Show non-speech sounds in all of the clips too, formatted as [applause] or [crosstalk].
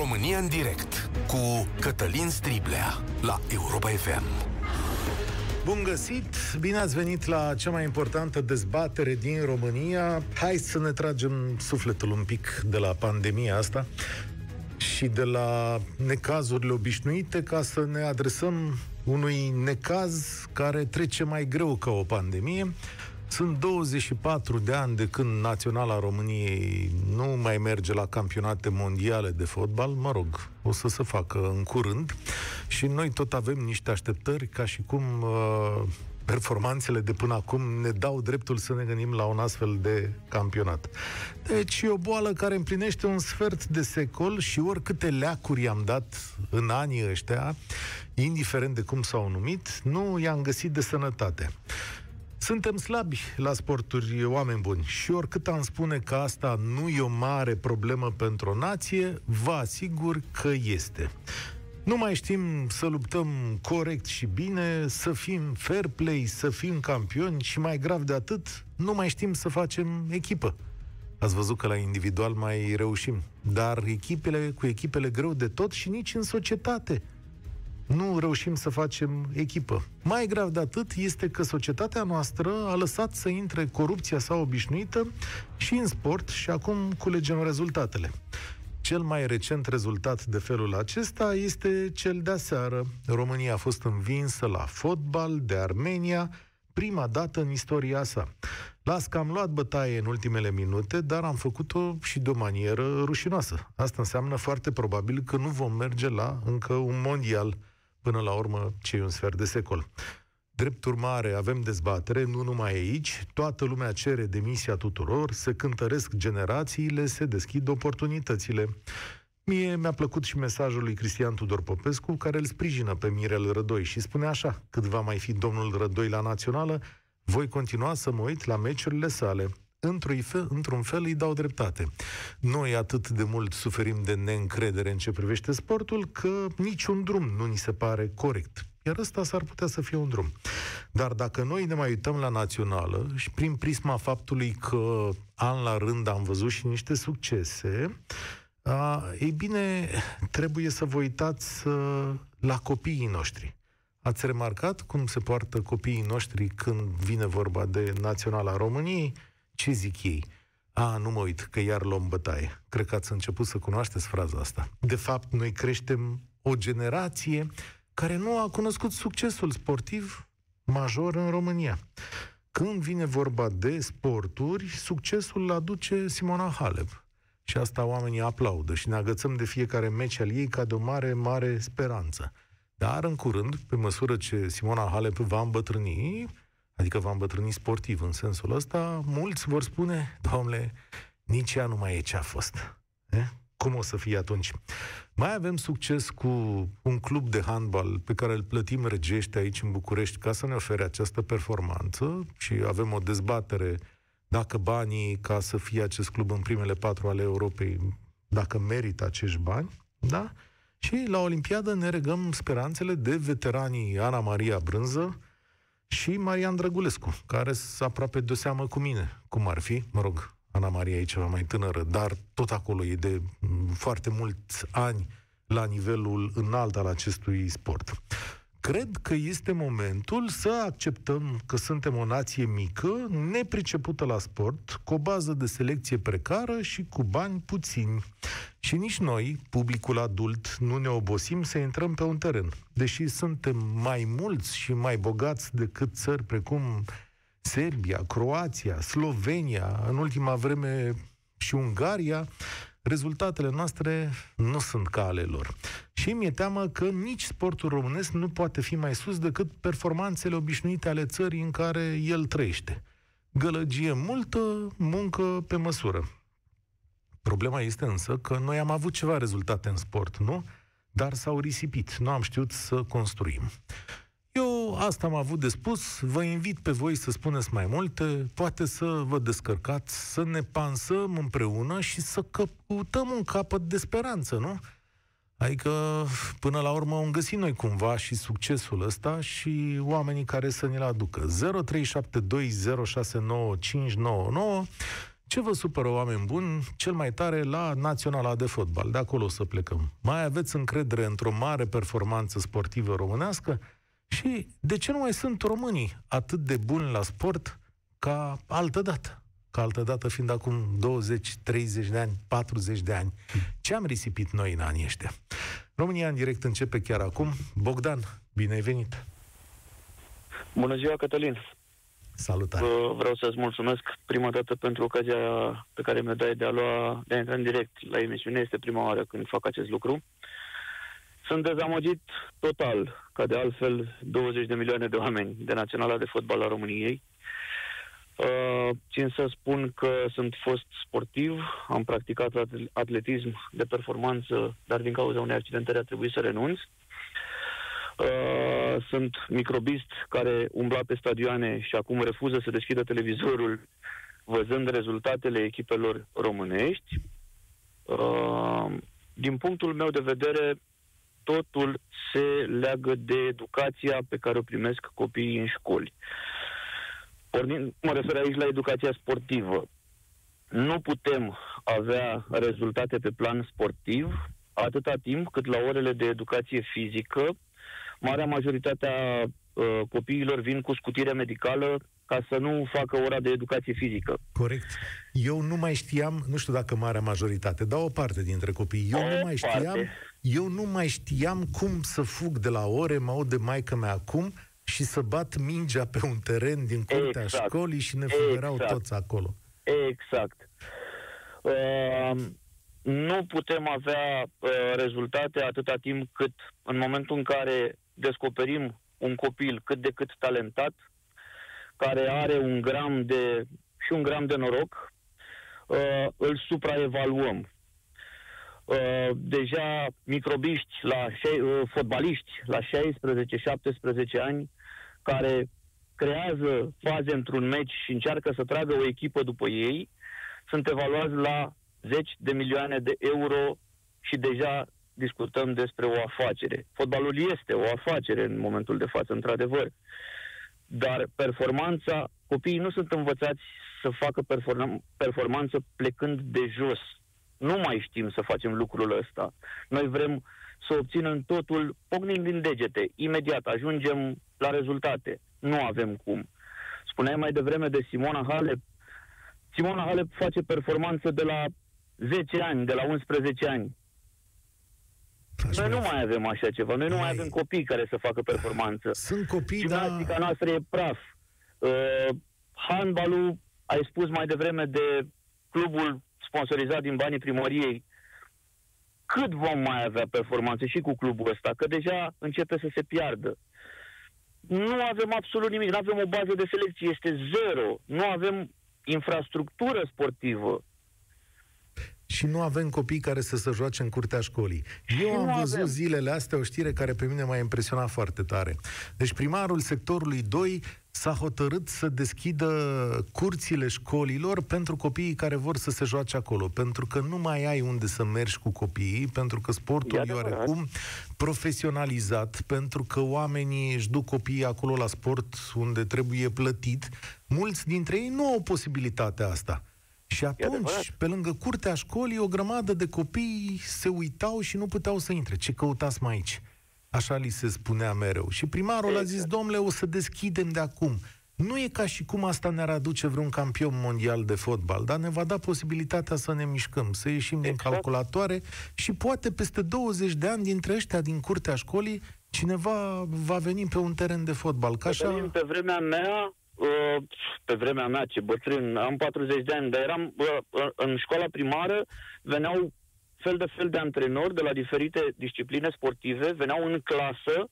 România în direct cu Cătălin Striblea la Europa FM. Bun găsit! Bine ați venit la cea mai importantă dezbatere din România. Hai să ne tragem sufletul un pic de la pandemia asta și de la necazurile obișnuite ca să ne adresăm unui necaz care trece mai greu ca o pandemie. Sunt 24 de ani de când Naționala României nu mai merge la campionate mondiale de fotbal, mă rog, o să se facă în curând și noi tot avem niște așteptări ca și cum uh, performanțele de până acum ne dau dreptul să ne gândim la un astfel de campionat. Deci e o boală care împlinește un sfert de secol și oricâte leacuri am dat în anii ăștia, indiferent de cum s-au numit, nu i-am găsit de sănătate. Suntem slabi la sporturi, oameni buni, și oricât am spune că asta nu e o mare problemă pentru o nație, vă asigur că este. Nu mai știm să luptăm corect și bine, să fim fair play, să fim campioni și mai grav de atât, nu mai știm să facem echipă. Ați văzut că la individual mai reușim, dar echipele cu echipele greu de tot și nici în societate nu reușim să facem echipă. Mai grav de atât este că societatea noastră a lăsat să intre corupția sau obișnuită și în sport și acum culegem rezultatele. Cel mai recent rezultat de felul acesta este cel de aseară. România a fost învinsă la fotbal de Armenia, prima dată în istoria sa. Las că am luat bătaie în ultimele minute, dar am făcut-o și de o manieră rușinoasă. Asta înseamnă foarte probabil că nu vom merge la încă un mondial până la urmă cei un sfert de secol. Drept urmare, avem dezbatere, nu numai aici, toată lumea cere demisia tuturor, se cântăresc generațiile, se deschid oportunitățile. Mie mi-a plăcut și mesajul lui Cristian Tudor Popescu, care îl sprijină pe Mirel Rădoi și spune așa, cât va mai fi domnul Rădoi la Națională, voi continua să mă uit la meciurile sale într-un fel, într-un fel îi dau dreptate. Noi atât de mult suferim de neîncredere în ce privește sportul, că niciun drum nu ni se pare corect. Iar ăsta s-ar putea să fie un drum. Dar dacă noi ne mai uităm la națională și prin prisma faptului că an la rând am văzut și niște succese, a, ei bine, trebuie să vă uitați uh, la copiii noștri. Ați remarcat cum se poartă copiii noștri când vine vorba de Naționala României? Ce zic ei? A, nu mă uit, că iar luăm bătaie. Cred că ați început să cunoașteți fraza asta. De fapt, noi creștem o generație care nu a cunoscut succesul sportiv major în România. Când vine vorba de sporturi, succesul îl aduce Simona Halep. Și asta oamenii aplaudă și ne agățăm de fiecare meci al ei ca de o mare, mare speranță. Dar în curând, pe măsură ce Simona Halep va îmbătrâni, adică va îmbătrâni sportiv în sensul ăsta, mulți vor spune, domnule, nici ea nu mai e ce a fost. Eh? Cum o să fie atunci? Mai avem succes cu un club de handbal pe care îl plătim regește aici în București ca să ne ofere această performanță și avem o dezbatere dacă banii ca să fie acest club în primele patru ale Europei, dacă merită acești bani, da? Și la Olimpiadă ne regăm speranțele de veteranii Ana Maria Brânză, și Marian Drăgulescu, care sunt aproape de seamă cu mine, cum ar fi, mă rog, Ana Maria e ceva mai tânără, dar tot acolo e de foarte mulți ani la nivelul înalt al acestui sport. Cred că este momentul să acceptăm că suntem o nație mică, nepricepută la sport, cu o bază de selecție precară și cu bani puțini. Și nici noi, publicul adult, nu ne obosim să intrăm pe un teren. Deși suntem mai mulți și mai bogați decât țări precum Serbia, Croația, Slovenia, în ultima vreme și Ungaria, rezultatele noastre nu sunt ca ale lor. Și mi-e teamă că nici sportul românesc nu poate fi mai sus decât performanțele obișnuite ale țării în care el trăiește. Gălăgie multă, muncă pe măsură. Problema este însă că noi am avut ceva rezultate în sport, nu? Dar s-au risipit. Nu am știut să construim. Eu asta am avut de spus, vă invit pe voi să spuneți mai multe, poate să vă descărcați, să ne pansăm împreună și să căutăm un capăt de speranță, nu? Adică, până la urmă, am găsit noi cumva și succesul ăsta și oamenii care să ne-l aducă. 0372069599 Ce vă supără, oameni buni, cel mai tare la Naționala de Fotbal? De acolo o să plecăm. Mai aveți încredere într-o mare performanță sportivă românească? Și de ce nu mai sunt românii atât de buni la sport ca altă dată? Ca altă dată fiind acum 20, 30 de ani, 40 de ani. Ce am risipit noi în anii ăștia? România în direct începe chiar acum. Bogdan, bine ai venit! Bună ziua, Cătălin! Salutare! Vreau să-ți mulțumesc prima dată pentru ocazia pe care mi-o dai de a, lua, de a intra în direct la emisiune. Este prima oară când fac acest lucru. Sunt dezamăgit total, ca de altfel 20 de milioane de oameni de Naționala de Fotbal a României. Uh, țin să spun că sunt fost sportiv, am practicat atletism de performanță, dar din cauza unei accidentări a trebuit să renunț. Uh, sunt microbist care umbla pe stadioane și acum refuză să deschidă televizorul văzând rezultatele echipelor românești. Uh, din punctul meu de vedere, totul se leagă de educația pe care o primesc copiii în școli. Pornind, mă refer aici la educația sportivă. Nu putem avea rezultate pe plan sportiv atâta timp cât la orele de educație fizică, marea majoritate a uh, copiilor vin cu scutire medicală ca să nu facă ora de educație fizică. Corect. Eu nu mai știam, nu știu dacă marea majoritate, dar o parte dintre copii, eu o nu mai știam, parte. eu nu mai știam cum să fug de la ore, mă aud de maică mea acum, și să bat mingea pe un teren din curtea exact. școlii și ne fumerau exact. toți acolo. Exact. Uh, nu putem avea uh, rezultate atâta timp cât în momentul în care descoperim un copil cât de cât talentat, care are un gram de și un gram de noroc, uh, îl supraevaluăm. Uh, deja microbiști, la uh, fotbaliști la 16-17 ani care creează faze într-un meci și încearcă să tragă o echipă după ei, sunt evaluați la zeci de milioane de euro și deja discutăm despre o afacere. Fotbalul este o afacere în momentul de față, într-adevăr. Dar performanța, copiii nu sunt învățați să facă perform- performanță plecând de jos. Nu mai știm să facem lucrul ăsta. Noi vrem să obținem totul pocnind din degete. Imediat ajungem la rezultate. Nu avem cum. Spuneai mai devreme de Simona Halep. Simona Halep face performanță de la 10 ani, de la 11 ani. Aș Noi nu mai avem așa ceva. Noi nu mai avem copii care să facă performanță. Sunt copii, Gimnastica da... noastră e praf. Uh, handbalul, ai spus mai devreme de clubul sponsorizat din banii primăriei. Cât vom mai avea performanțe și cu clubul ăsta? Că deja începe să se piardă. Nu avem absolut nimic, nu avem o bază de selecție, este zero. Nu avem infrastructură sportivă și nu avem copii care să se joace în curtea școlii. Eu am văzut avem. zilele astea o știre care pe mine m-a impresionat foarte tare. Deci primarul sectorului 2 s-a hotărât să deschidă curțile școlilor pentru copiii care vor să se joace acolo, pentru că nu mai ai unde să mergi cu copiii, pentru că sportul e oarecum profesionalizat, pentru că oamenii își duc copiii acolo la sport unde trebuie plătit. Mulți dintre ei nu au posibilitatea asta. Și atunci, pe lângă curtea școlii, o grămadă de copii se uitau și nu puteau să intre. Ce căutați mai aici? Așa li se spunea mereu. Și primarul exact. a zis, exact. domnule, o să deschidem de acum. Nu e ca și cum asta ne-ar aduce vreun campion mondial de fotbal, dar ne va da posibilitatea să ne mișcăm, să ieșim exact. din calculatoare și poate peste 20 de ani dintre ăștia din curtea școlii cineva va veni pe un teren de fotbal. Ca așa... Pe vremea mea, Uh, pe vremea mea, ce bătrân, am 40 de ani, dar eram uh, în școala primară, veneau fel de fel de antrenori de la diferite discipline sportive, veneau în clasă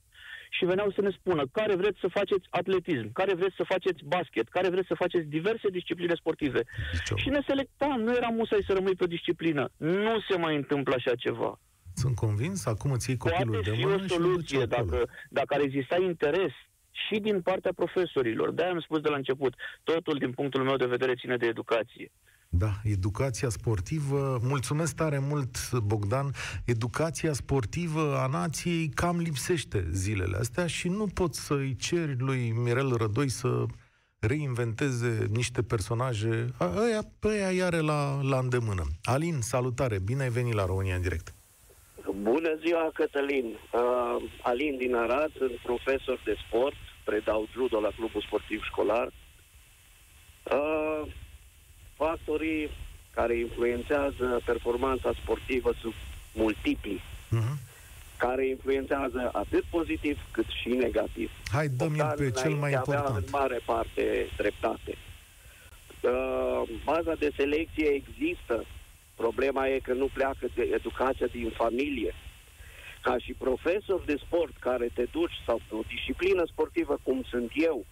și veneau să ne spună care vreți să faceți atletism, care vreți să faceți basket, care vreți să faceți diverse discipline sportive. Nicio. Și ne selectam, nu eram musai să rămâi pe o disciplină. Nu se mai întâmplă așa ceva. Sunt convins, acum îți iei copilul Poate de mână o soluție, dacă, dacă ar exista interes și din partea profesorilor. De-aia am spus de la început, totul din punctul meu de vedere ține de educație. Da, educația sportivă, mulțumesc tare mult, Bogdan, educația sportivă a nației cam lipsește zilele astea și nu pot să-i ceri lui Mirel Rădoi să reinventeze niște personaje, ăia, ăia i-are la, la îndemână. Alin, salutare, bine ai venit la România în direct. Bună ziua, Cătălin. Uh, Alin din Arad, sunt profesor de sport, predau judo la clubul sportiv școlar. Uh, factorii care influențează performanța sportivă sunt multipli, uh-huh. care influențează atât pozitiv cât și negativ. Hai, dă pe cel mai important. Avea în mare parte dreptate. Uh, baza de selecție există. Problema e că nu pleacă de educația din familie. Ca și profesor de sport care te duci sau o disciplină sportivă cum sunt eu,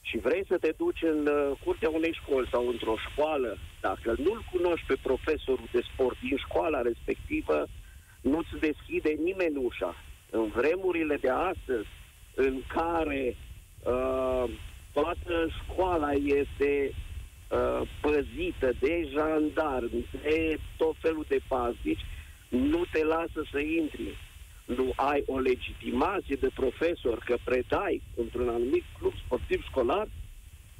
și vrei să te duci în uh, curtea unei școli sau într-o școală, dacă nu-l cunoști pe profesorul de sport din școala respectivă, nu-ți deschide nimeni ușa. În vremurile de astăzi, în care uh, toată școala este uh, păzită de jandarmi, de tot felul de paznici, nu te lasă să intri nu ai o legitimație de profesor că predai într-un anumit club sportiv școlar,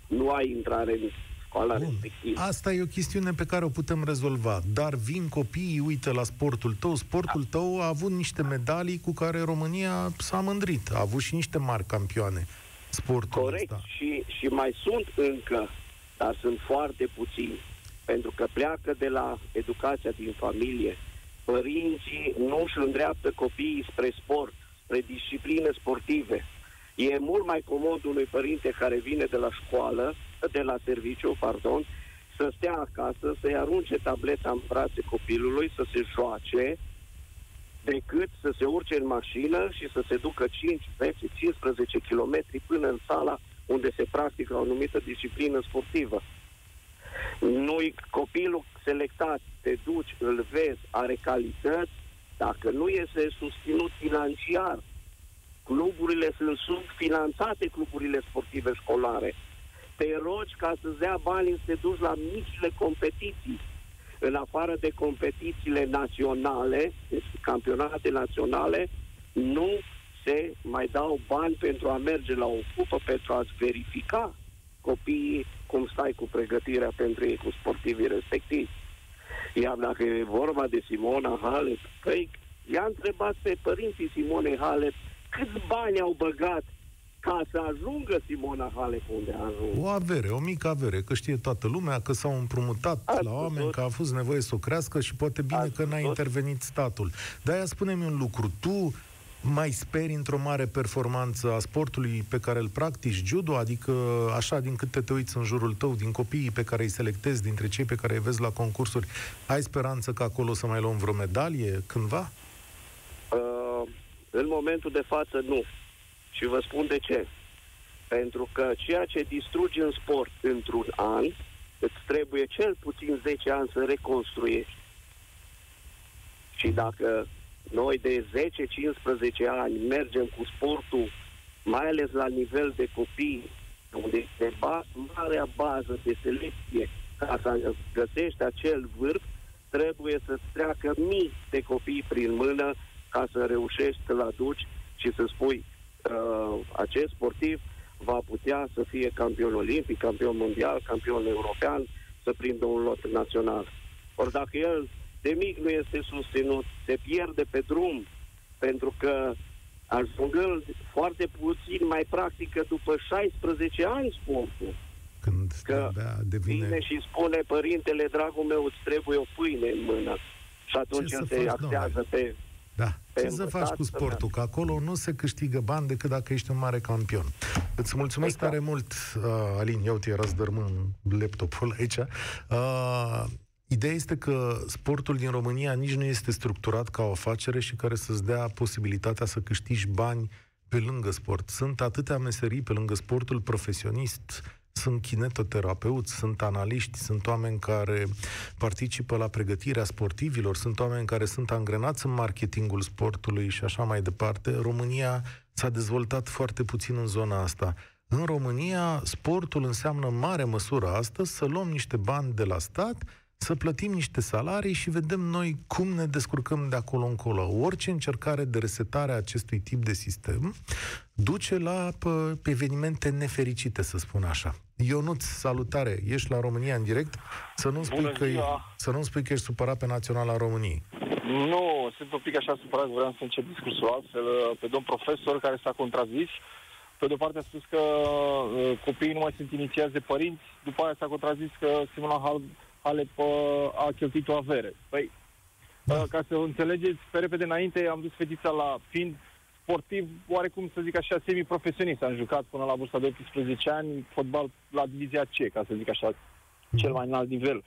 nu ai intrare în școala Bun. respectivă. Asta e o chestiune pe care o putem rezolva. Dar vin copiii, uite la sportul tău. Sportul da. tău a avut niște medalii cu care România s-a mândrit. A avut și niște mari campioane. Sportul Corect. Ăsta. Și, și mai sunt încă, dar sunt foarte puțini. Pentru că pleacă de la educația din familie, părinții nu își îndreaptă copiii spre sport, spre discipline sportive. E mult mai comod unui părinte care vine de la școală, de la serviciu, pardon, să stea acasă, să-i arunce tableta în brațe copilului, să se joace, decât să se urce în mașină și să se ducă 5, 10, 15 km până în sala unde se practică o anumită disciplină sportivă. Nu-i copilul selectat, te duci, îl vezi, are calități, dacă nu este susținut financiar, cluburile sunt subfinanțate, cluburile sportive școlare. Te rogi ca să-ți dea bani să te duci la micile competiții. În afară de competițiile naționale, deci campionate naționale, nu se mai dau bani pentru a merge la o cupă, pentru a-ți verifica copiii cum stai cu pregătirea pentru ei, cu sportivii respectivi. Iar dacă e vorba de Simona Halep, păi i-a întrebat pe părinții Simone Halep câți bani au băgat ca să ajungă Simona Halep unde a ajuns. O avere, o mică avere, că știe toată lumea că s-au împrumutat Ați la oameni, tot. că a fost nevoie să o crească și poate bine Ați că n-a tot. intervenit statul. Dar spune-mi un lucru, tu mai speri într-o mare performanță a sportului pe care îl practici, judo, adică așa din câte te uiți în jurul tău, din copiii pe care îi selectezi, dintre cei pe care îi vezi la concursuri, ai speranță că acolo să mai luăm vreo medalie cândva? Uh, în momentul de față nu. Și vă spun de ce. Pentru că ceea ce distrugi în sport într-un an, îți trebuie cel puțin 10 ani să reconstruiești. Și dacă noi de 10-15 ani mergem cu sportul, mai ales la nivel de copii, unde este ba- marea bază de selecție ca să găsești acel vârf, trebuie să treacă mii de copii prin mână ca să reușești să-l aduci și să spui uh, acest sportiv va putea să fie campion olimpic, campion mondial, campion european, să prindă un lot național. Ori dacă el de mic nu este susținut, se pierde pe drum, pentru că ajungând foarte puțin mai practică după 16 ani sportul. Când că devine... vine și spune, părintele, dragul meu, îți trebuie o pâine în mână. Și atunci se axează pe da. Ce să faci cu sportul? Că acolo nu se câștigă bani decât dacă ești un mare campion. Îți mulțumesc exact. tare mult, uh, Alin. Eu te era dărmân laptopul aici. Uh, Ideea este că sportul din România nici nu este structurat ca o afacere și care să-ți dea posibilitatea să câștigi bani pe lângă sport. Sunt atâtea meserii pe lângă sportul profesionist, sunt kinetoterapeuți, sunt analiști, sunt oameni care participă la pregătirea sportivilor, sunt oameni care sunt angrenați în marketingul sportului și așa mai departe. România s-a dezvoltat foarte puțin în zona asta. În România, sportul înseamnă în mare măsură astăzi să luăm niște bani de la stat să plătim niște salarii și vedem noi cum ne descurcăm de acolo încolo. Orice încercare de resetare a acestui tip de sistem duce la pă, evenimente nefericite, să spun așa. Ionuț, salutare, ești la România în direct, să nu spui, că, să nu spui că ești supărat pe Naționala României. Nu, sunt un pic așa supărat, vreau să încep discursul altfel. Pe domn profesor care s-a contrazis, pe de o parte a spus că uh, copiii nu mai sunt inițiați de părinți, după aia s-a contrazis că Simona Halep uh, a cheltuit o avere. Păi, da. uh, ca să înțelegeți, pe repede înainte am dus fetița la fiind sportiv, oarecum să zic așa, semi-profesionist. Am jucat până la vârsta de 18 ani fotbal la divizia C, ca să zic așa, cel mai înalt nivel.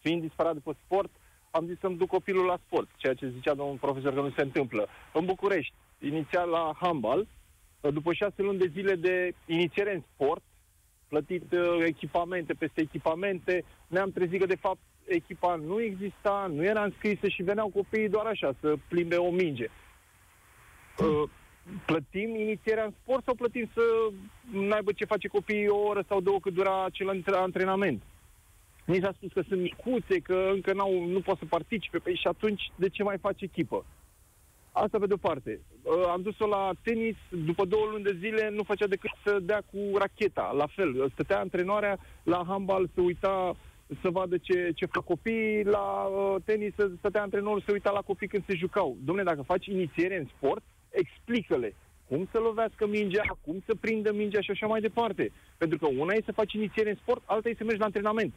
Fiind disparat după sport, am zis să-mi duc copilul la sport, ceea ce zicea domnul profesor că nu se întâmplă. În București, inițial la handball, după șase luni de zile de inițiere în sport, plătit uh, echipamente peste echipamente, ne-am trezit că de fapt echipa nu exista, nu era înscrisă și veneau copiii doar așa, să plimbe o minge. Uh, plătim inițierea în sport sau plătim să n-aibă ce face copiii o oră sau două cât dura acel antrenament? Ni s-a spus că sunt micuțe, că încă n-au, nu pot să participe, păi și atunci de ce mai face echipă? Asta pe de-o parte. Uh, am dus-o la tenis, după două luni de zile nu făcea decât să dea cu racheta, la fel. Stătea antrenoarea la handbal, să uita să vadă ce, ce fac copiii, la uh, tenis stătea antrenorul să uita la copii când se jucau. Domne, dacă faci inițiere în sport, explică-le cum să lovească mingea, cum să prindă mingea și așa mai departe. Pentru că una e să faci inițiere în sport, alta e să mergi la antrenament.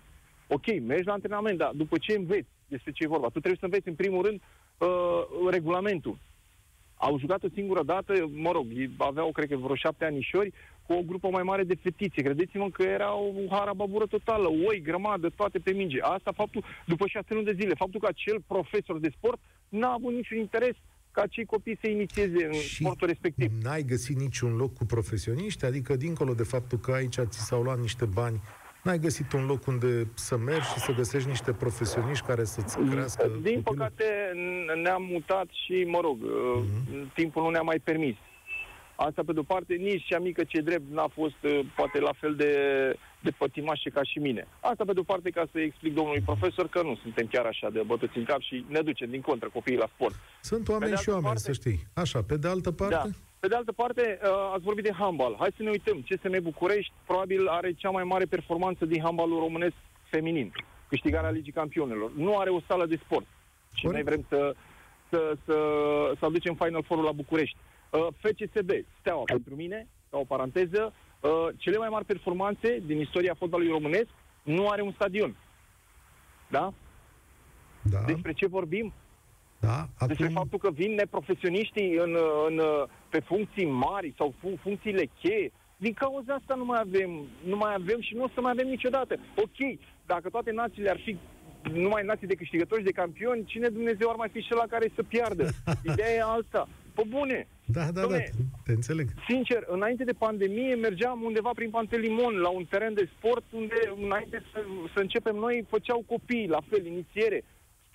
Ok, mergi la antrenament, dar după ce înveți despre ce e vorba, tu trebuie să înveți în primul rând uh, regulamentul. Au jucat o singură dată, mă rog, aveau, cred că, vreo șapte anișori, cu o grupă mai mare de fetițe. Credeți-mă că era o harababură totală, oi, grămadă, toate pe minge. Asta faptul, după șase luni de zile, faptul că acel profesor de sport n-a avut niciun interes ca cei copii să inițieze în și sportul respectiv. n-ai găsit niciun loc cu profesioniști? Adică, dincolo de faptul că aici ți s-au luat niște bani N-ai găsit un loc unde să mergi și să găsești niște profesioniști care să-ți crească Din copilul? păcate ne-am mutat și, mă rog, uh-huh. timpul nu ne-a mai permis. Asta pe de-o parte, nici cea mică ce drept n-a fost uh, poate la fel de, de pătimașe ca și mine. Asta pe de-o parte ca să explic domnului profesor că nu suntem chiar așa de bătuți în cap și ne ducem din contră copiii la sport. Sunt oameni și oameni, parte, să știi. Așa, pe de altă parte? Da. Pe de altă parte, uh, ați vorbit de handbal. Hai să ne uităm. CSM București probabil are cea mai mare performanță din handbalul românesc feminin. Câștigarea Ligii Campionelor. Nu are o sală de sport. Și noi vrem să, să, să, să aducem Final Four la București. Uh, FCSB, Steaua, pentru mine, ca o paranteză, uh, cele mai mari performanțe din istoria fotbalului românesc nu are un stadion. Da? Da. Despre ce vorbim? Da, acum... Despre faptul că vin neprofesioniștii în, în, pe funcții mari sau fun- funcțiile cheie. Din cauza asta nu mai avem, nu mai avem și nu o să mai avem niciodată. Ok, dacă toate națiile ar fi numai nații de câștigători și de campioni, cine Dumnezeu ar mai fi și la care să piardă? [laughs] Ideea e alta. Pe bune! Da, da, Dom'le, da, te înțeleg. Sincer, înainte de pandemie mergeam undeva prin Pantelimon, la un teren de sport unde, înainte să, să începem noi, făceau copii, la fel, inițiere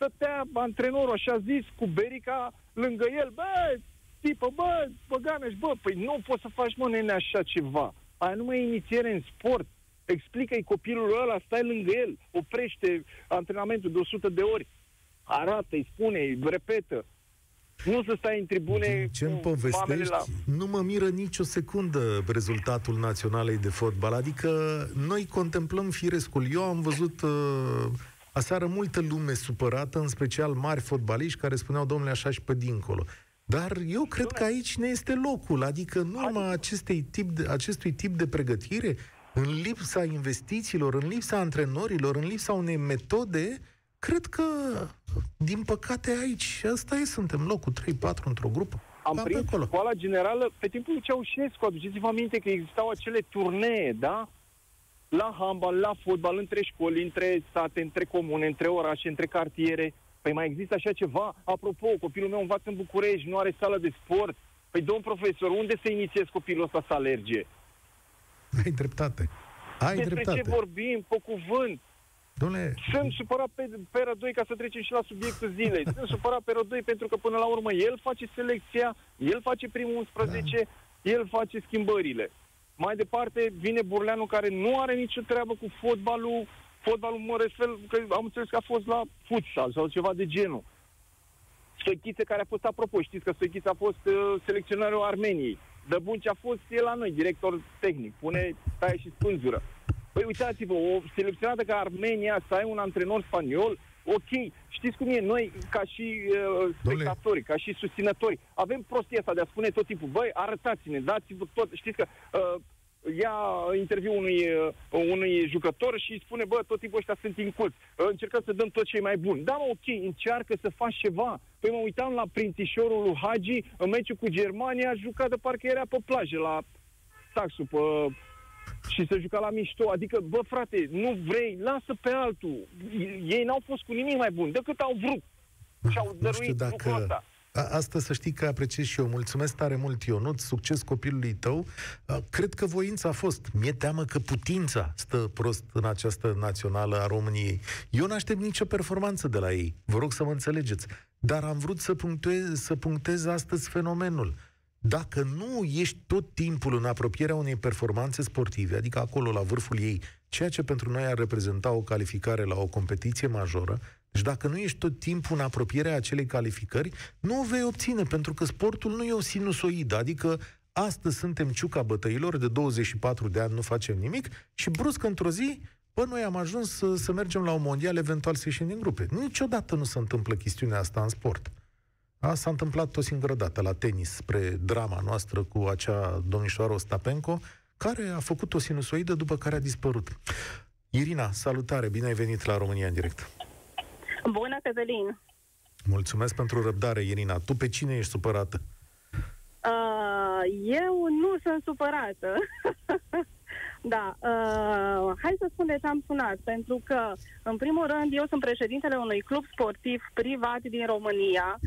stătea antrenorul, așa zis, cu berica lângă el, bă, tipă, bă, băganeș, bă, păi nu poți să faci, mă, nene, așa ceva. Aia nu mai e inițiere în sport. Explică-i copilul ăla, stai lângă el, oprește antrenamentul de 100 de ori, arată-i, spune-i, repetă. Nu să stai în tribune ce îmi povestești, la... nu mă miră nicio secundă rezultatul naționalei de fotbal. Adică noi contemplăm firescul. Eu am văzut uh, Aseară multă lume supărată, în special mari fotbaliști care spuneau, domnule, așa și pe dincolo. Dar eu cred că aici ne este locul, adică în urma acestei tip de, acestui tip de pregătire, în lipsa investițiilor, în lipsa antrenorilor, în lipsa unei metode, cred că, din păcate, aici, asta e, suntem locul 3-4 într-o grupă. Am prins acolo. școala generală pe timpul lui Ceaușescu. Aduceți-vă aminte că existau acele turnee, da? La handbal, la fotbal, între școli, între state, între comune, între orașe, între cartiere. Păi mai există așa ceva? Apropo, copilul meu învață în București, nu are sală de sport. Păi, domn profesor, unde să inițiez copilul ăsta să alerge? Ai dreptate. Ai Despre dreptate. ce vorbim, pe cuvânt? Dom'le... Sunt supărat pe, pe Rădoi ca să trecem și la subiectul zilei. Sunt supărat pe Rădoi pentru că până la urmă el face selecția, el face primul 11, da. el face schimbările. Mai departe vine Burleanu care nu are nicio treabă cu fotbalul, fotbalul mă refer, că am înțeles că a fost la futsal sau ceva de genul. Stoichiță care a fost, apropo, știți că Stoichiță a fost uh, selecționarul Armeniei. Dăbunci a fost el la noi, director tehnic, pune taie și spânzură. Păi uitați-vă, o selecționată ca Armenia să ai un antrenor spaniol, ok, știți cum e, noi ca și uh, spectatori, ca și susținători, avem prostia asta de a spune tot timpul, băi, arătați-ne, dați-vă tot, știți că uh, ia interviu unui, uh, unui jucător și spune, bă, tot timpul ăștia sunt inculți, uh, încercăm să dăm tot ce mai bun. Da, mă, ok, încearcă să faci ceva. Păi mă uitam la printișorul lui Hagi în meciul cu Germania, a jucat de parcă era pe plajă, la taxul, pe și să juca la mișto. Adică, bă, frate, nu vrei, lasă pe altul. Ei n-au fost cu nimic mai bun decât au vrut. Și au dăruit dacă... lucrul ăsta. A, asta să știi că apreciez și eu. Mulțumesc tare mult, Ionut, succes copilului tău. A, cred că voința a fost. Mi-e teamă că putința stă prost în această națională a României. Eu nu aștept nicio performanță de la ei. Vă rog să mă înțelegeți. Dar am vrut să punctez, să punctez astăzi fenomenul. Dacă nu ești tot timpul în apropierea unei performanțe sportive, adică acolo, la vârful ei, ceea ce pentru noi ar reprezenta o calificare la o competiție majoră, deci dacă nu ești tot timpul în apropierea acelei calificări, nu o vei obține, pentru că sportul nu e o sinusoidă, adică astăzi suntem ciuca bătăilor, de 24 de ani nu facem nimic și brusc într-o zi, bă, noi am ajuns să, să mergem la un mondial, eventual să ieșim din grupe. Niciodată nu se întâmplă chestiunea asta în sport. A, s-a întâmplat o singură dată la tenis, spre drama noastră cu acea domnișoară Ostapenko, care a făcut o sinusoidă după care a dispărut. Irina, salutare, bine ai venit la România în direct. Bună, Cătălin! Mulțumesc pentru răbdare, Irina. Tu pe cine ești supărată? Uh, eu nu sunt supărată. [laughs] da, uh, hai să spun de ce am sunat. Pentru că, în primul rând, eu sunt președintele unui club sportiv privat din România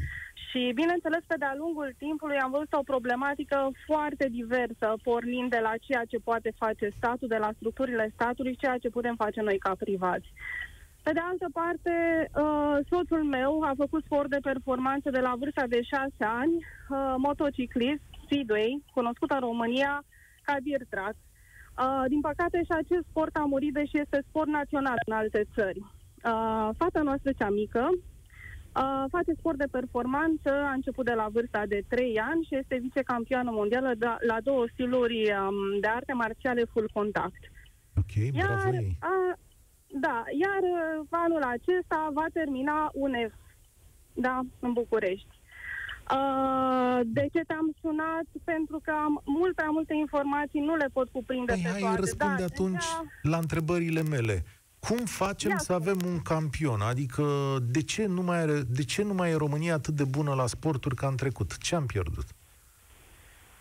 și, bineînțeles, pe de-a lungul timpului am văzut o problematică foarte diversă, pornind de la ceea ce poate face statul, de la structurile statului, ceea ce putem face noi ca privați. Pe de altă parte, uh, soțul meu a făcut sport de performanță de la vârsta de 6 ani, uh, motociclist, Speedway, cunoscut în România ca dirt track. Uh, din păcate și acest sport a murit, deși este sport național în alte țări. Uh, fata noastră cea mică uh, face sport de performanță, a început de la vârsta de 3 ani și este vicecampioană mondială de, la două stiluri um, de arte marțiale full contact. Ok, Iar, bravo ei. A, da, iar uh, anul acesta va termina UNEF, da, în București. Uh, de ce te-am sunat? Pentru că am mult prea multe informații, nu le pot cuprinde păi, pe hai, toate. răspunde da, atunci deja... la întrebările mele. Cum facem Ia să avem un campion? Adică de ce, nu mai are, de ce nu mai e România atât de bună la sporturi ca în trecut? Ce am pierdut?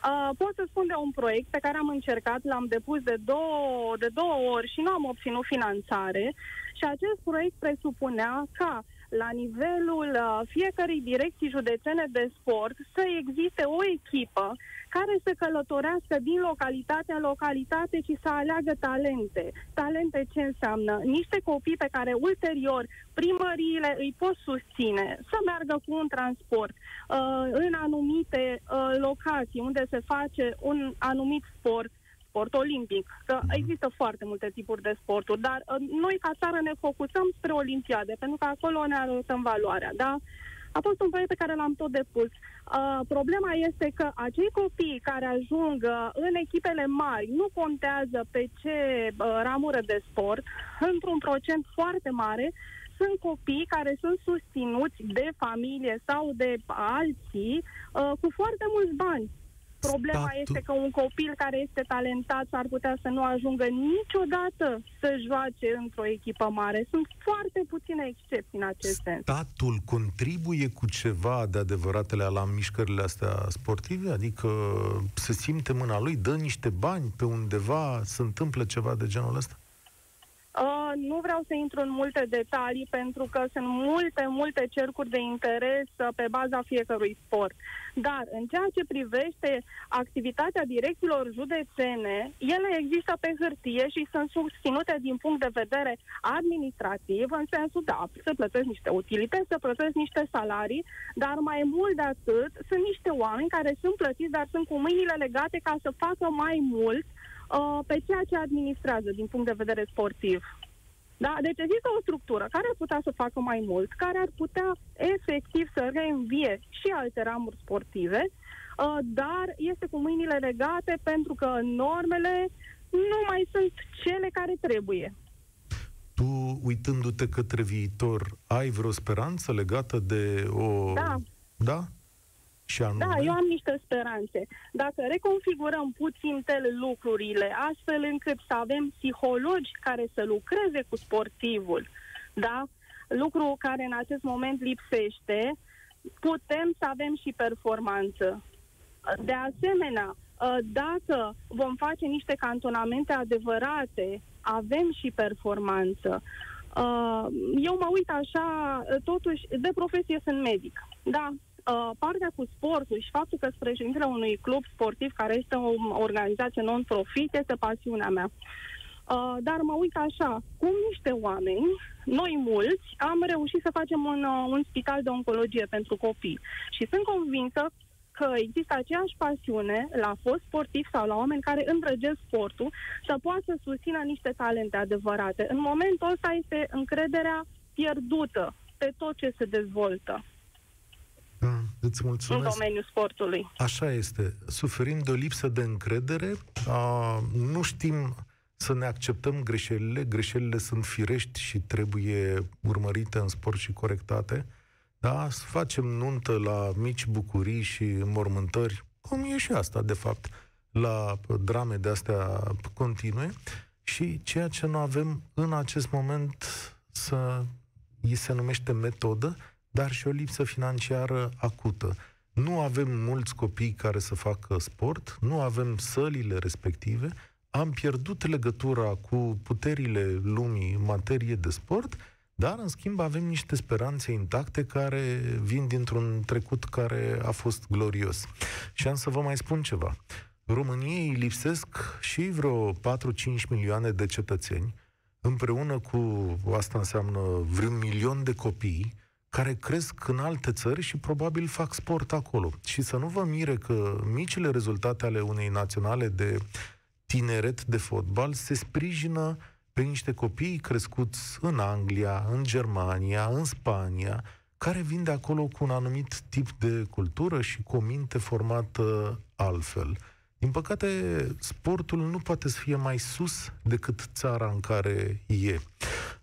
Uh, pot să spun de un proiect pe care am încercat, l-am depus de două, de două ori și nu am obținut finanțare și acest proiect presupunea ca la nivelul uh, fiecărei direcții județene de sport să existe o echipă care să călătorească din localitate în localitate și să aleagă talente. Talente ce înseamnă? Niște copii pe care ulterior primăriile îi pot susține să meargă cu un transport uh, în anumite uh, locații unde se face un anumit sport sport olimpic, că mhm. există foarte multe tipuri de sporturi, dar uh, noi ca țară ne focusăm spre olimpiade, pentru că acolo ne arătăm valoarea, da? A fost un proiect pe care l-am tot depus. Uh, problema este că acei copii care ajung uh, în echipele mari nu contează pe ce uh, ramură de sport, într-un procent foarte mare, sunt copii care sunt susținuți de familie sau de alții uh, cu foarte mulți bani. Problema Statul... este că un copil care este talentat ar putea să nu ajungă niciodată să joace într-o echipă mare. Sunt foarte puține excepții în acest sens. Statul contribuie cu ceva de adevăratele la mișcările astea sportive? Adică se simte mâna lui, dă niște bani pe undeva, se întâmplă ceva de genul ăsta? Uh, nu vreau să intru în multe detalii pentru că sunt multe, multe cercuri de interes uh, pe baza fiecărui sport. Dar în ceea ce privește activitatea direcțiilor județene, ele există pe hârtie și sunt susținute din punct de vedere administrativ, în sensul, da, să plătesc niște utilități, să plătesc niște salarii, dar mai mult de atât, sunt niște oameni care sunt plătiți, dar sunt cu mâinile legate ca să facă mai mult uh, pe ceea ce administrează din punct de vedere sportiv. Da? Deci există o structură care ar putea să facă mai mult, care ar putea efectiv să reînvie și alte ramuri sportive, uh, dar este cu mâinile legate pentru că normele nu mai sunt cele care trebuie. Tu, uitându-te către viitor, ai vreo speranță legată de o... Da. Da? Și anume? Da, eu am niște speranțe. Dacă reconfigurăm puțin lucrurile, astfel încât să avem psihologi care să lucreze cu sportivul, da? lucru care în acest moment lipsește, putem să avem și performanță. De asemenea, dacă vom face niște cantonamente adevărate, avem și performanță. Eu mă uit așa, totuși, de profesie sunt medic. Da, uh, partea cu sportul și faptul că sunt președintele unui club sportiv care este o organizație non-profit este pasiunea mea. Uh, dar mă uit așa, cum niște oameni, noi mulți, am reușit să facem un, uh, un spital de oncologie pentru copii. Și sunt convinsă că există aceeași pasiune la fost sportiv sau la oameni care îndrăgesc sportul să poată să susțină niște talente adevărate. În momentul ăsta este încrederea pierdută pe tot ce se dezvoltă. Da, îți mulțumesc. În domeniul sportului. Așa este. Suferim de o lipsă de încredere. A, nu știm să ne acceptăm greșelile. Greșelile sunt firești și trebuie urmărite în sport și corectate. Da, să facem nuntă la mici bucurii și mormântări, cum e și asta, de fapt, la drame de astea continue. Și ceea ce nu avem în acest moment să îi se numește metodă, dar și o lipsă financiară acută. Nu avem mulți copii care să facă sport, nu avem sălile respective, am pierdut legătura cu puterile lumii în materie de sport, dar, în schimb, avem niște speranțe intacte care vin dintr-un trecut care a fost glorios. Și am să vă mai spun ceva. României lipsesc și vreo 4-5 milioane de cetățeni, împreună cu, asta înseamnă vreun milion de copii, care cresc în alte țări și probabil fac sport acolo. Și să nu vă mire că micile rezultate ale unei naționale de tineret de fotbal se sprijină pe niște copii crescuți în Anglia, în Germania, în Spania, care vin de acolo cu un anumit tip de cultură și cu o minte formată altfel. Din păcate, sportul nu poate să fie mai sus decât țara în care e.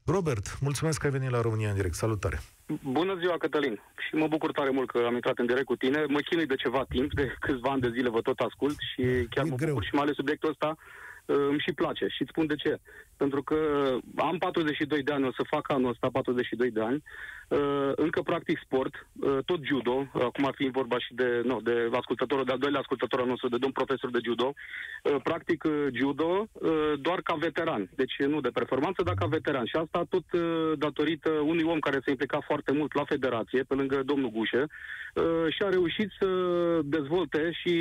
Robert, mulțumesc că ai venit la România în direct. Salutare! Bună ziua, Cătălin! Și mă bucur tare mult că am intrat în direct cu tine. Mă chinui de ceva timp, de câțiva ani de zile vă tot ascult și chiar e mă greu. bucur și mai ales subiectul ăsta uh, îmi și place. Și îți spun de ce. Pentru că am 42 de ani, o să fac anul ăsta 42 de ani, uh, încă practic sport, uh, tot judo, acum ar fi vorba și de, no, de ascultătorul, de al doilea ascultător al nostru, de domn profesor de judo, uh, practic judo doar ca veteran, deci nu de performanță, dar ca veteran. Și asta tot datorită unui om care s-a implicat foarte mult la federație, pe lângă domnul Gușă, și a reușit să dezvolte și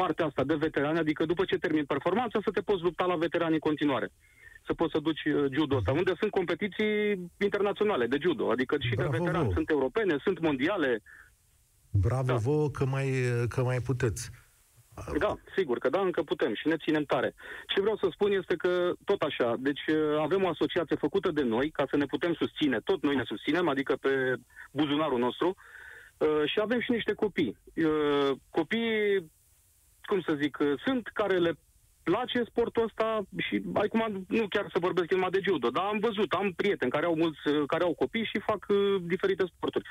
partea asta de veterani, adică după ce termin performanța să te poți lupta la veterani în continuare să poți să duci uh, judo ăsta, unde sunt competiții internaționale de judo, adică și Bravo de veterani, sunt europene, sunt mondiale. Bravo da. vouă că mai, că mai puteți. Da, sigur că da, încă putem și ne ținem tare. Ce vreau să spun este că tot așa, deci uh, avem o asociație făcută de noi ca să ne putem susține, tot noi ne susținem, adică pe buzunarul nostru, uh, și avem și niște copii. Copiii cum să zic, sunt care le place sportul ăsta și acum nu chiar să vorbesc numai de judo, dar am văzut, am prieteni care au mulți, care au copii și fac uh, diferite sporturi.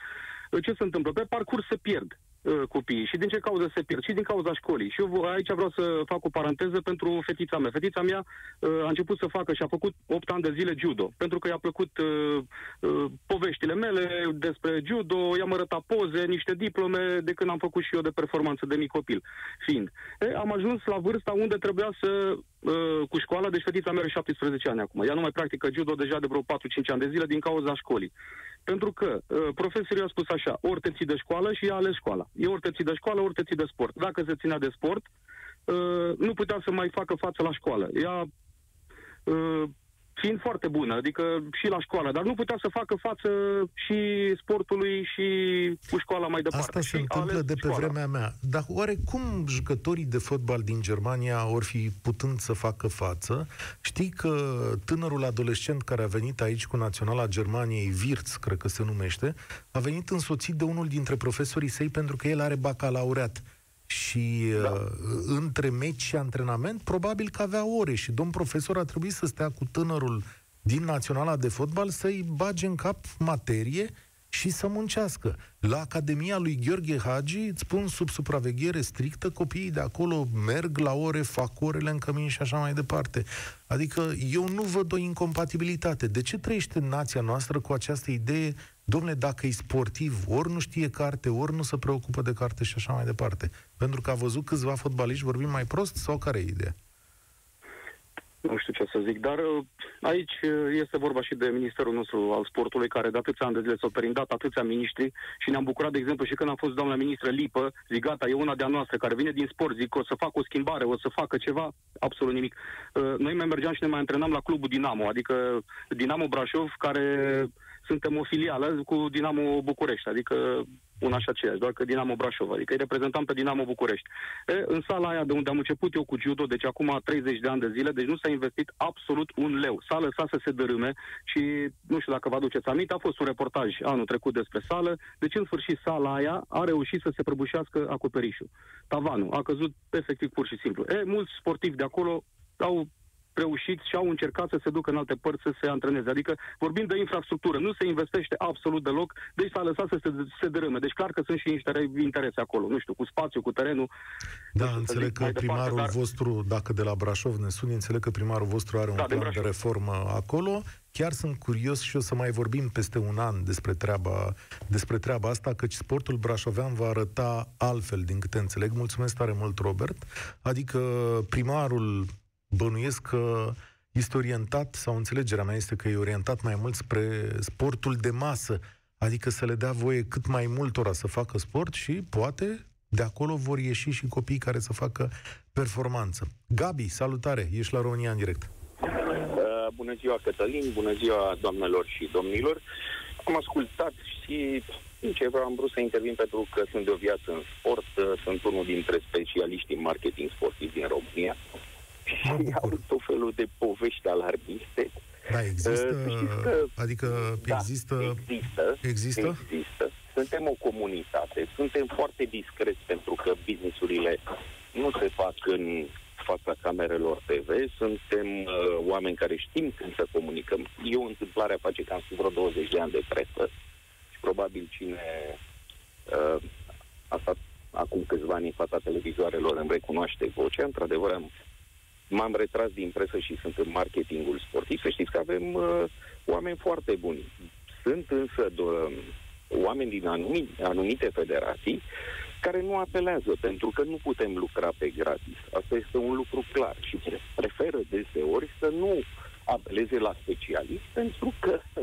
Ce se întâmplă? Pe parcurs se pierd. Uh, copiii. Și din ce cauză se pierd? Și din cauza școlii. Și eu aici vreau să fac o paranteză pentru fetița mea. Fetița mea uh, a început să facă și a făcut 8 ani de zile judo, pentru că i-a plăcut uh, uh, poveștile mele despre judo, i-am arătat poze, niște diplome de când am făcut și eu de performanță de mic copil. Fiind. E, am ajuns la vârsta unde trebuia să uh, cu școala, deci fetița mea are 17 ani acum. Ea nu mai practică judo deja de vreo 4-5 ani de zile din cauza școlii. Pentru că uh, profesorul a spus așa, ori te ții de școală și ea ales școala. E ori te ții de școală, ori te ții de sport. Dacă se ținea de sport, uh, nu putea să mai facă față la școală. Ea uh, fiind foarte bună, adică și la școală, dar nu putea să facă față și sportului și cu școala mai departe. Asta se și întâmplă de pe școala. vremea mea. Dar oare cum jucătorii de fotbal din Germania or fi putând să facă față? Știi că tânărul adolescent care a venit aici cu Naționala Germaniei, Virț, cred că se numește, a venit însoțit de unul dintre profesorii săi pentru că el are bacalaureat. Și da. uh, între meci și antrenament, probabil că avea ore și domn profesor a trebuit să stea cu tânărul din Naționala de Fotbal să-i bage în cap materie și să muncească. La Academia lui Gheorghe Hagi, îți spun sub supraveghere strictă, copiii de acolo merg la ore, fac orele în cămin și așa mai departe. Adică eu nu văd o incompatibilitate. De ce trăiește nația noastră cu această idee, domne, dacă e sportiv, ori nu știe carte, ori nu se preocupă de carte și așa mai departe? Pentru că a văzut câțiva fotbaliști vorbim mai prost sau care e ideea? nu știu ce să zic, dar uh, aici uh, este vorba și de Ministerul nostru al Sportului, care de atâția ani de zile s-au perindat atâția miniștri și ne-am bucurat, de exemplu, și când a fost doamna ministră Lipă, zic, gata, e una de-a noastră, care vine din sport, zic, o să facă o schimbare, o să facă ceva, absolut nimic. Uh, Noi mai mergeam și ne mai antrenam la clubul Dinamo, adică Dinamo Brașov, care suntem o filială cu Dinamo București, adică una și aceeași, doar că Dinamo Brașov, adică îi reprezentam pe Dinamo București. E, în sala aia de unde am început eu cu judo, deci acum 30 de ani de zile, deci nu s-a investit absolut un leu. S-a lăsat să se dărâme și nu știu dacă vă aduceți aminte, a fost un reportaj anul trecut despre sală, deci în sfârșit sala aia a reușit să se prăbușească acoperișul. Tavanul a căzut efectiv pur și simplu. E, mulți sportivi de acolo au reușit și au încercat să se ducă în alte părți să se antreneze. Adică vorbim de infrastructură, nu se investește absolut deloc, deci s-a lăsat să se, se dărâme. Deci clar că sunt și interese acolo, nu știu, cu spațiu, cu terenul. Da, înțeleg că primarul departe, dar... vostru, dacă de la Brașov ne suni, înțeleg că primarul vostru are un da, plan de, de reformă acolo. Chiar sunt curios și o să mai vorbim peste un an despre treaba, despre treaba asta, căci sportul brașovean va arăta altfel, din câte înțeleg. Mulțumesc tare mult, Robert. Adică primarul bănuiesc că este orientat, sau înțelegerea mea este că e orientat mai mult spre sportul de masă, adică să le dea voie cât mai multora să facă sport și poate de acolo vor ieși și copii care să facă performanță. Gabi, salutare, ești la România în direct. Uh, bună ziua, Cătălin, bună ziua, doamnelor și domnilor. Am ascultat și ceva am vrut să intervin pentru că sunt de o viață în sport, uh, sunt unul dintre specialiștii în marketing sportiv din România [laughs] și au tot felul de povești alarmiste. Da, există, uh, că, adică da, există, există, există, există. Suntem o comunitate, suntem foarte discreți pentru că businessurile nu se fac în fața camerelor TV, suntem uh, oameni care știm când să comunicăm. Eu întâmplarea face că am vreo 20 de ani de presă și probabil cine uh, a stat acum câțiva ani în fața televizoarelor îmi recunoaște vocea. Într-adevăr, am m-am retras din presă și sunt în marketingul sportiv, să știți că avem uh, oameni foarte buni. Sunt însă do- oameni din anumite, anumite federații care nu apelează, pentru că nu putem lucra pe gratis. Asta este un lucru clar și preferă deseori să nu apeleze la specialiști, pentru că [laughs]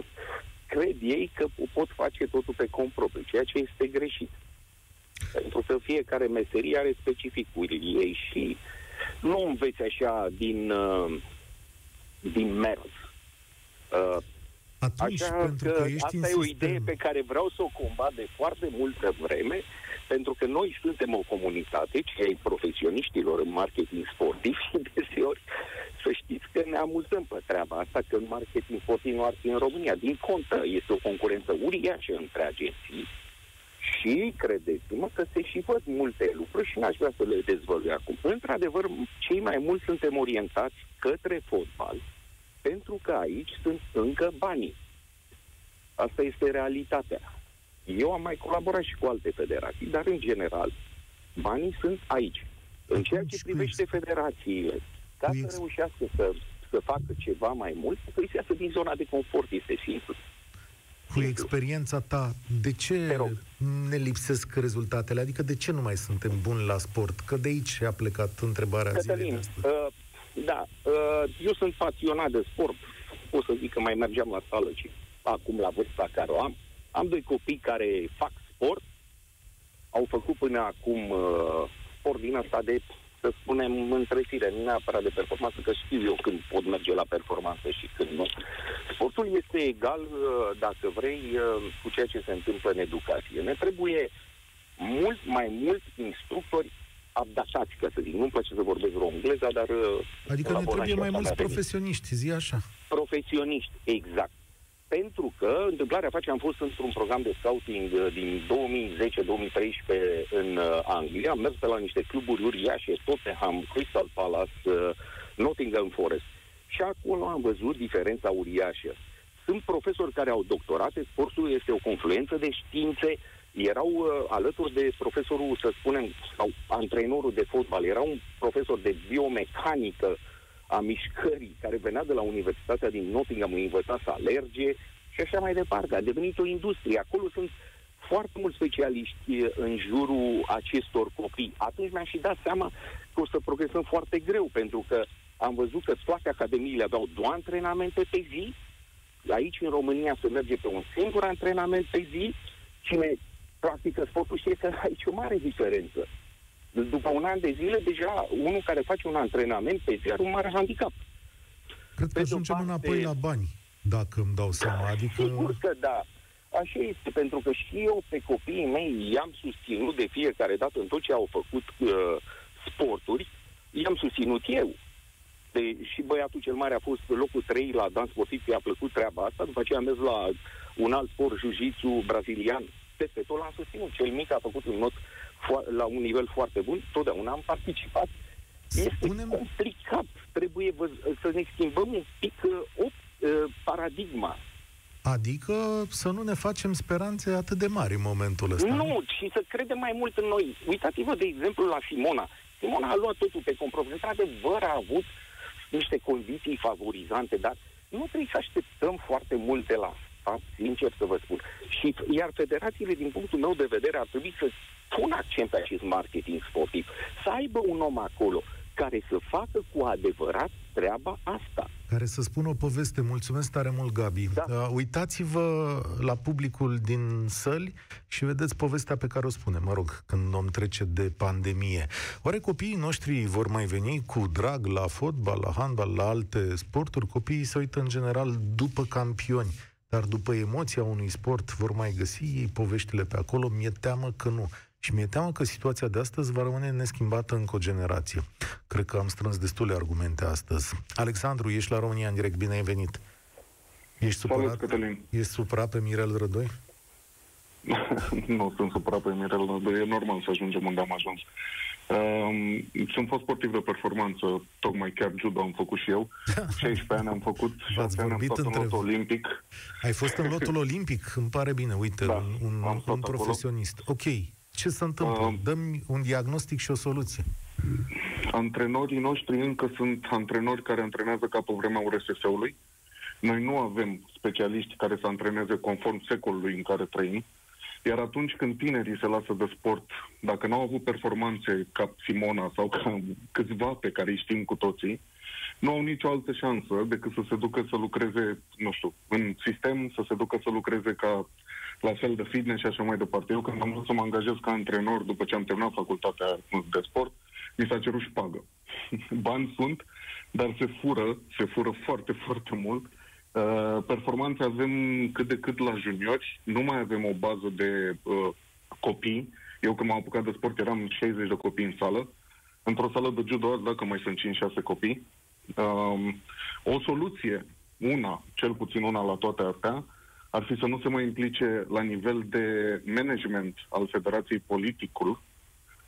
cred ei că pot face totul pe compropriu, ceea ce este greșit. Pentru că fiecare meserie are specificul ei și uh, nu înveți așa din, uh, din mers. Uh, Atunci, așa pentru că, că ești asta e o idee pe care vreau să o combat de foarte multă vreme, pentru că noi suntem o comunitate, cei ai profesioniștilor în marketing sportiv și [laughs] deseori să știți că ne amuzăm pe treaba asta, că în marketing sportiv nu ar fi în România. Din contă, este o concurență uriașă între agenții și credeți-mă că se și văd multe lucruri și n-aș vrea să le dezvălui acum. Într-adevăr, cei mai mulți suntem orientați către fotbal, pentru că aici sunt încă banii. Asta este realitatea. Eu am mai colaborat și cu alte federații, dar în general, banii sunt aici. În ceea ce privește federațiile, ca să reușească să, să facă ceva mai mult, trebuie să iasă din zona de confort, este simplu cu experiența ta, de ce ne lipsesc rezultatele? Adică de ce nu mai suntem buni la sport? Că de aici a plecat întrebarea Cătălin, zilei uh, da, uh, eu sunt pasionat de sport. O să zic că mai mergeam la sală și acum la vârsta care o am. Am doi copii care fac sport. Au făcut până acum uh, sport din asta de să spunem, întrețire, nu neapărat de performanță, că știu eu când pot merge la performanță și când nu. Sportul este egal, uh, dacă vrei, uh, cu ceea ce se întâmplă în educație. Ne trebuie mult mai mulți instructori abdașați, ca să zic. Nu-mi place să vorbesc romgleza, dar... Uh, adică ne trebuie mai mulți profesioniști, zi așa. Profesioniști, exact pentru că întâmplarea face, am fost într-un program de scouting uh, din 2010-2013 în uh, Anglia, am mers pe la niște cluburi uriașe, Tottenham, Crystal Palace, uh, Nottingham Forest. Și acolo am văzut diferența uriașă. Sunt profesori care au doctorate, sportul este o confluență de științe, erau uh, alături de profesorul, să spunem, sau antrenorul de fotbal, era un profesor de biomecanică, uh, a mișcării, care venea de la Universitatea din Nottingham, învăța să alerge și așa mai departe. A devenit o industrie. Acolo sunt foarte mulți specialiști în jurul acestor copii. Atunci mi-am și dat seama că o să progresăm foarte greu, pentru că am văzut că toate academiile aveau două antrenamente pe zi, aici în România se merge pe un singur antrenament pe zi, cine practică sportul știe că aici o mare diferență după un an de zile, deja unul care face un antrenament pe zi are un mare handicap. Cred că pe ajungem parte... înapoi la bani, dacă îmi dau seama. Adică... Sigur că da. Așa este, pentru că și eu pe copiii mei i-am susținut de fiecare dată în tot ce au făcut uh, sporturi, i-am susținut eu. De, și băiatul cel mare a fost locul 3 la dans sportiv, i-a plăcut treaba asta, după aceea am mers la un alt sport, jiu brazilian, peste tot l-am susținut. Cel mic a făcut un not la un nivel foarte bun, totdeauna am participat. Este Spunem... complicat. Trebuie să ne schimbăm un pic uh, o uh, paradigma. Adică să nu ne facem speranțe atât de mari în momentul ăsta. Nu, și să credem mai mult în noi. Uitați-vă, de exemplu, la Simona. Simona a luat totul pe compromis. Într-adevăr a avut niște condiții favorizante, dar nu trebuie să așteptăm foarte multe la asta, sincer să vă spun. Și iar federațiile, din punctul meu de vedere, ar trebui să pun accent pe acest marketing sportiv. Să aibă un om acolo care să facă cu adevărat treaba asta. Care să spună o poveste. Mulțumesc tare mult, Gabi. Da. Uh, uitați-vă la publicul din săli și vedeți povestea pe care o spune, mă rog, când om trece de pandemie. Oare copiii noștri vor mai veni cu drag la fotbal, la handbal, la alte sporturi? Copiii se uită în general după campioni. Dar după emoția unui sport vor mai găsi ei poveștile pe acolo? Mi-e teamă că nu. Și mi-e teamă că situația de astăzi va rămâne neschimbată încă o generație. Cred că am strâns destule argumente astăzi. Alexandru, ești la România în direct, bine ai venit. Ești supărat, Salut, ești supărat pe Mirel Rădoi? [laughs] nu sunt supărat pe Mirel Rădoi, e normal să ajungem unde am ajuns. Um, sunt fost sportiv de performanță, tocmai chiar judo am făcut și eu. [laughs] 16 ani am făcut, 6 ani am stat între... în lotul olimpic. Ai fost în lotul [laughs] olimpic? Îmi pare bine, uite, da, un, un, un profesionist. Acolo. Ok, ce se întâmplă? Uh, Dăm un diagnostic și o soluție. Antrenorii noștri încă sunt antrenori care antrenează ca pe vremea URSS-ului. Noi nu avem specialiști care să antreneze conform secolului în care trăim. Iar atunci când tinerii se lasă de sport, dacă nu au avut performanțe ca Simona sau ca câțiva pe care îi știm cu toții, nu au nicio altă șansă decât să se ducă să lucreze, nu știu, în sistem, să se ducă să lucreze ca la fel de fitness și așa mai departe. Eu când am vrut să mă angajez ca antrenor după ce am terminat facultatea de sport, mi s-a cerut și șpagă. [laughs] Bani sunt, dar se fură, se fură foarte, foarte mult. Uh, performanțe avem cât de cât la juniori, nu mai avem o bază de uh, copii. Eu când m-am apucat de sport eram 60 de copii în sală. Într-o sală de judo azi, dacă mai sunt 5-6 copii. Uh, o soluție, una, cel puțin una la toate astea, ar fi să nu se mai implice la nivel de management al Federației politicul,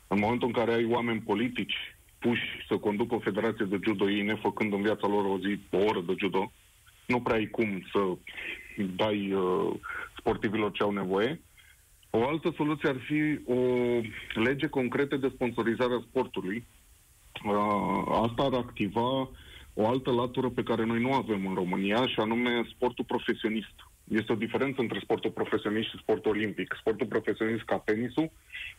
în momentul în care ai oameni politici puși să conducă o federație de judo, ei nefăcând în viața lor o zi, o oră de judo, nu prea ai cum să dai uh, sportivilor ce au nevoie. O altă soluție ar fi o lege concretă de sponsorizare a sportului. Uh, asta ar activa o altă latură pe care noi nu avem în România, și anume sportul profesionist. Este o diferență între sportul profesionist și sportul olimpic. Sportul profesionist ca tenisul,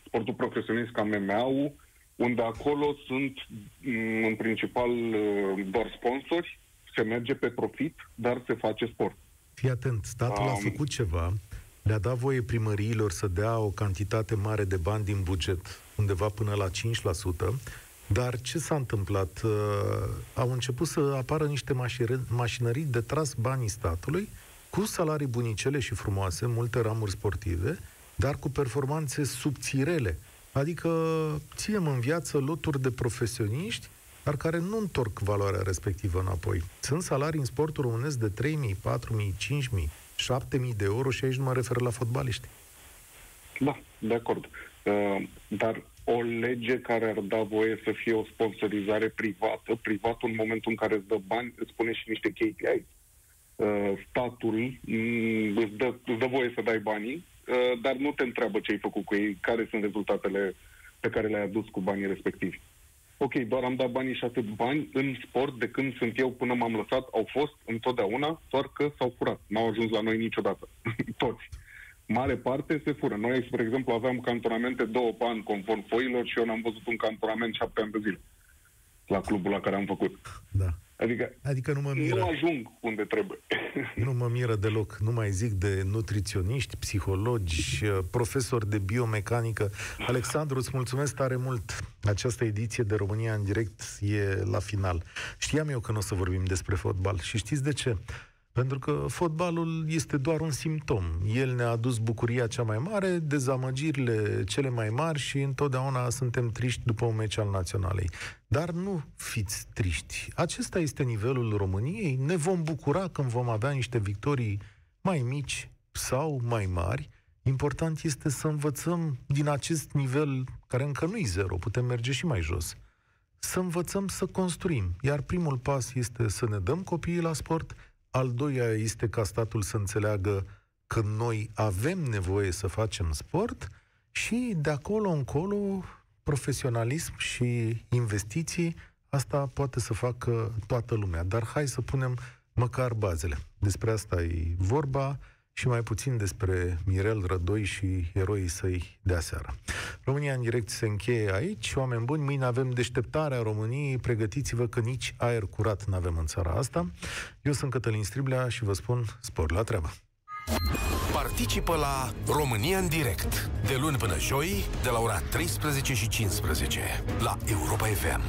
sportul profesionist ca MMA-ul, unde acolo sunt mm, în principal uh, doar sponsori, se merge pe profit, dar se face sport. Fii atent, statul um, a făcut ceva, le-a dat voie primăriilor să dea o cantitate mare de bani din buget, undeva până la 5%, Dar ce s-a întâmplat? Uh, au început să apară niște mașinării de tras banii statului cu salarii bunicele și frumoase, multe ramuri sportive, dar cu performanțe subțirele. Adică ținem în viață loturi de profesioniști, dar care nu întorc valoarea respectivă înapoi. Sunt salarii în sportul românesc de 3.000, 4.000, 5.000, 7.000 de euro și aici nu mă refer la fotbaliști. Da, de acord. Uh, dar o lege care ar da voie să fie o sponsorizare privată, privatul în momentul în care îți dă bani, îți spune și niște KPI. Uh, statul mm, îți dă, îți dă voie să dai banii, uh, dar nu te întreabă ce ai făcut cu ei, care sunt rezultatele pe care le-ai adus cu banii respectivi. Ok, doar am dat banii și atât bani în sport de când sunt eu până m-am lăsat, au fost întotdeauna, doar că s-au furat. N-au ajuns la noi niciodată. [laughs] Toți mare parte se fură. Noi, spre exemplu, aveam cantonamente două ani conform foilor și eu n-am văzut un cantonament șapte ani de zile la clubul la care am făcut. Da. Adică, adică nu mă miră. Nu ajung unde trebuie. [laughs] Nu mă miră deloc. Nu mai zic de nutriționiști, psihologi, profesori de biomecanică. Alexandru, îți mulțumesc tare mult. Această ediție de România în direct e la final. Știam eu că nu o să vorbim despre fotbal și știți de ce? Pentru că fotbalul este doar un simptom. El ne-a adus bucuria cea mai mare, dezamăgirile cele mai mari și întotdeauna suntem triști după un meci al naționalei. Dar nu fiți triști. Acesta este nivelul României. Ne vom bucura când vom avea niște victorii mai mici sau mai mari. Important este să învățăm din acest nivel, care încă nu-i zero, putem merge și mai jos, să învățăm să construim. Iar primul pas este să ne dăm copiii la sport, al doilea este ca statul să înțeleagă că noi avem nevoie să facem sport și de acolo încolo profesionalism și investiții, asta poate să facă toată lumea. Dar hai să punem măcar bazele. Despre asta e vorba și mai puțin despre Mirel Rădoi și eroii săi de aseară. România în direct se încheie aici. Oameni buni, mâine avem deșteptarea României. Pregătiți-vă că nici aer curat nu avem în țara asta. Eu sunt Cătălin Striblea și vă spun spor la treabă. Participă la România în direct de luni până joi de la ora 13 și 15 la Europa FM.